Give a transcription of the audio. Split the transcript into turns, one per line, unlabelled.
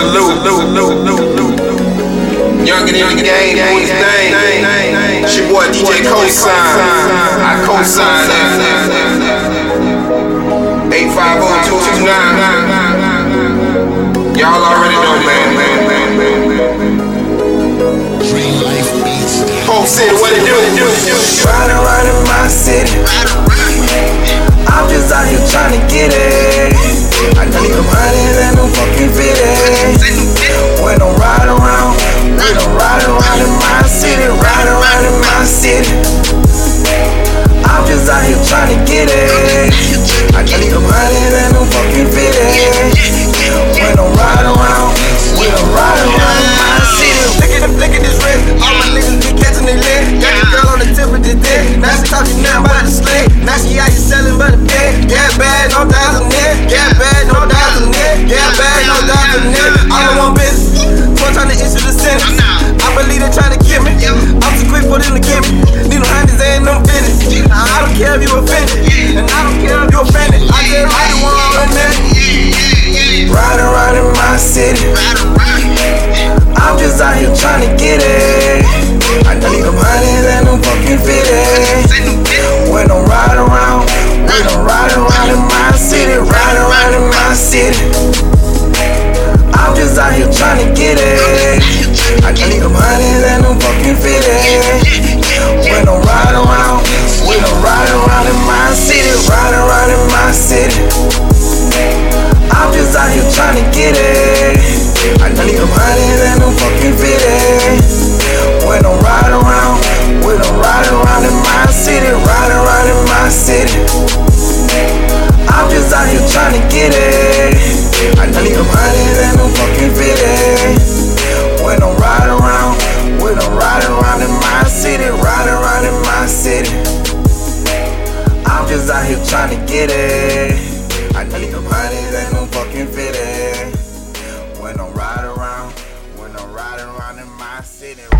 Salute. Youngin' in the game, doing his thing. It's your boy DJ Kosign. I cosign that. 850-229. Y'all already know, man. Hope City, what it do?
Riding around in my I
believe they trying to kill me. I'm too quick for them to kill me. No hundreds, ain't no business. I don't care if you offended. And I don't care if you offended. I just write it one on man.
Riding around in my city. I'm just out here trying to get it. I need them hundreds and them fucking fitties. When I'm riding around, we don't ride around in my city, ride around in my city. I'm just out here trying to get it. I need them hundreds and them fucking fitties. When I'm riding around, we don't ride around in my city, ride around in my city. I'm just out here trying to get it. I need them hundreds and them fucking fitties. When I'm riding around, we don't ride around in my city, ride around in my city. I'm just out here trying to get it. trying to get it. I need them honeys and them fucking fit it. When I'm riding around, when I'm riding around in my city.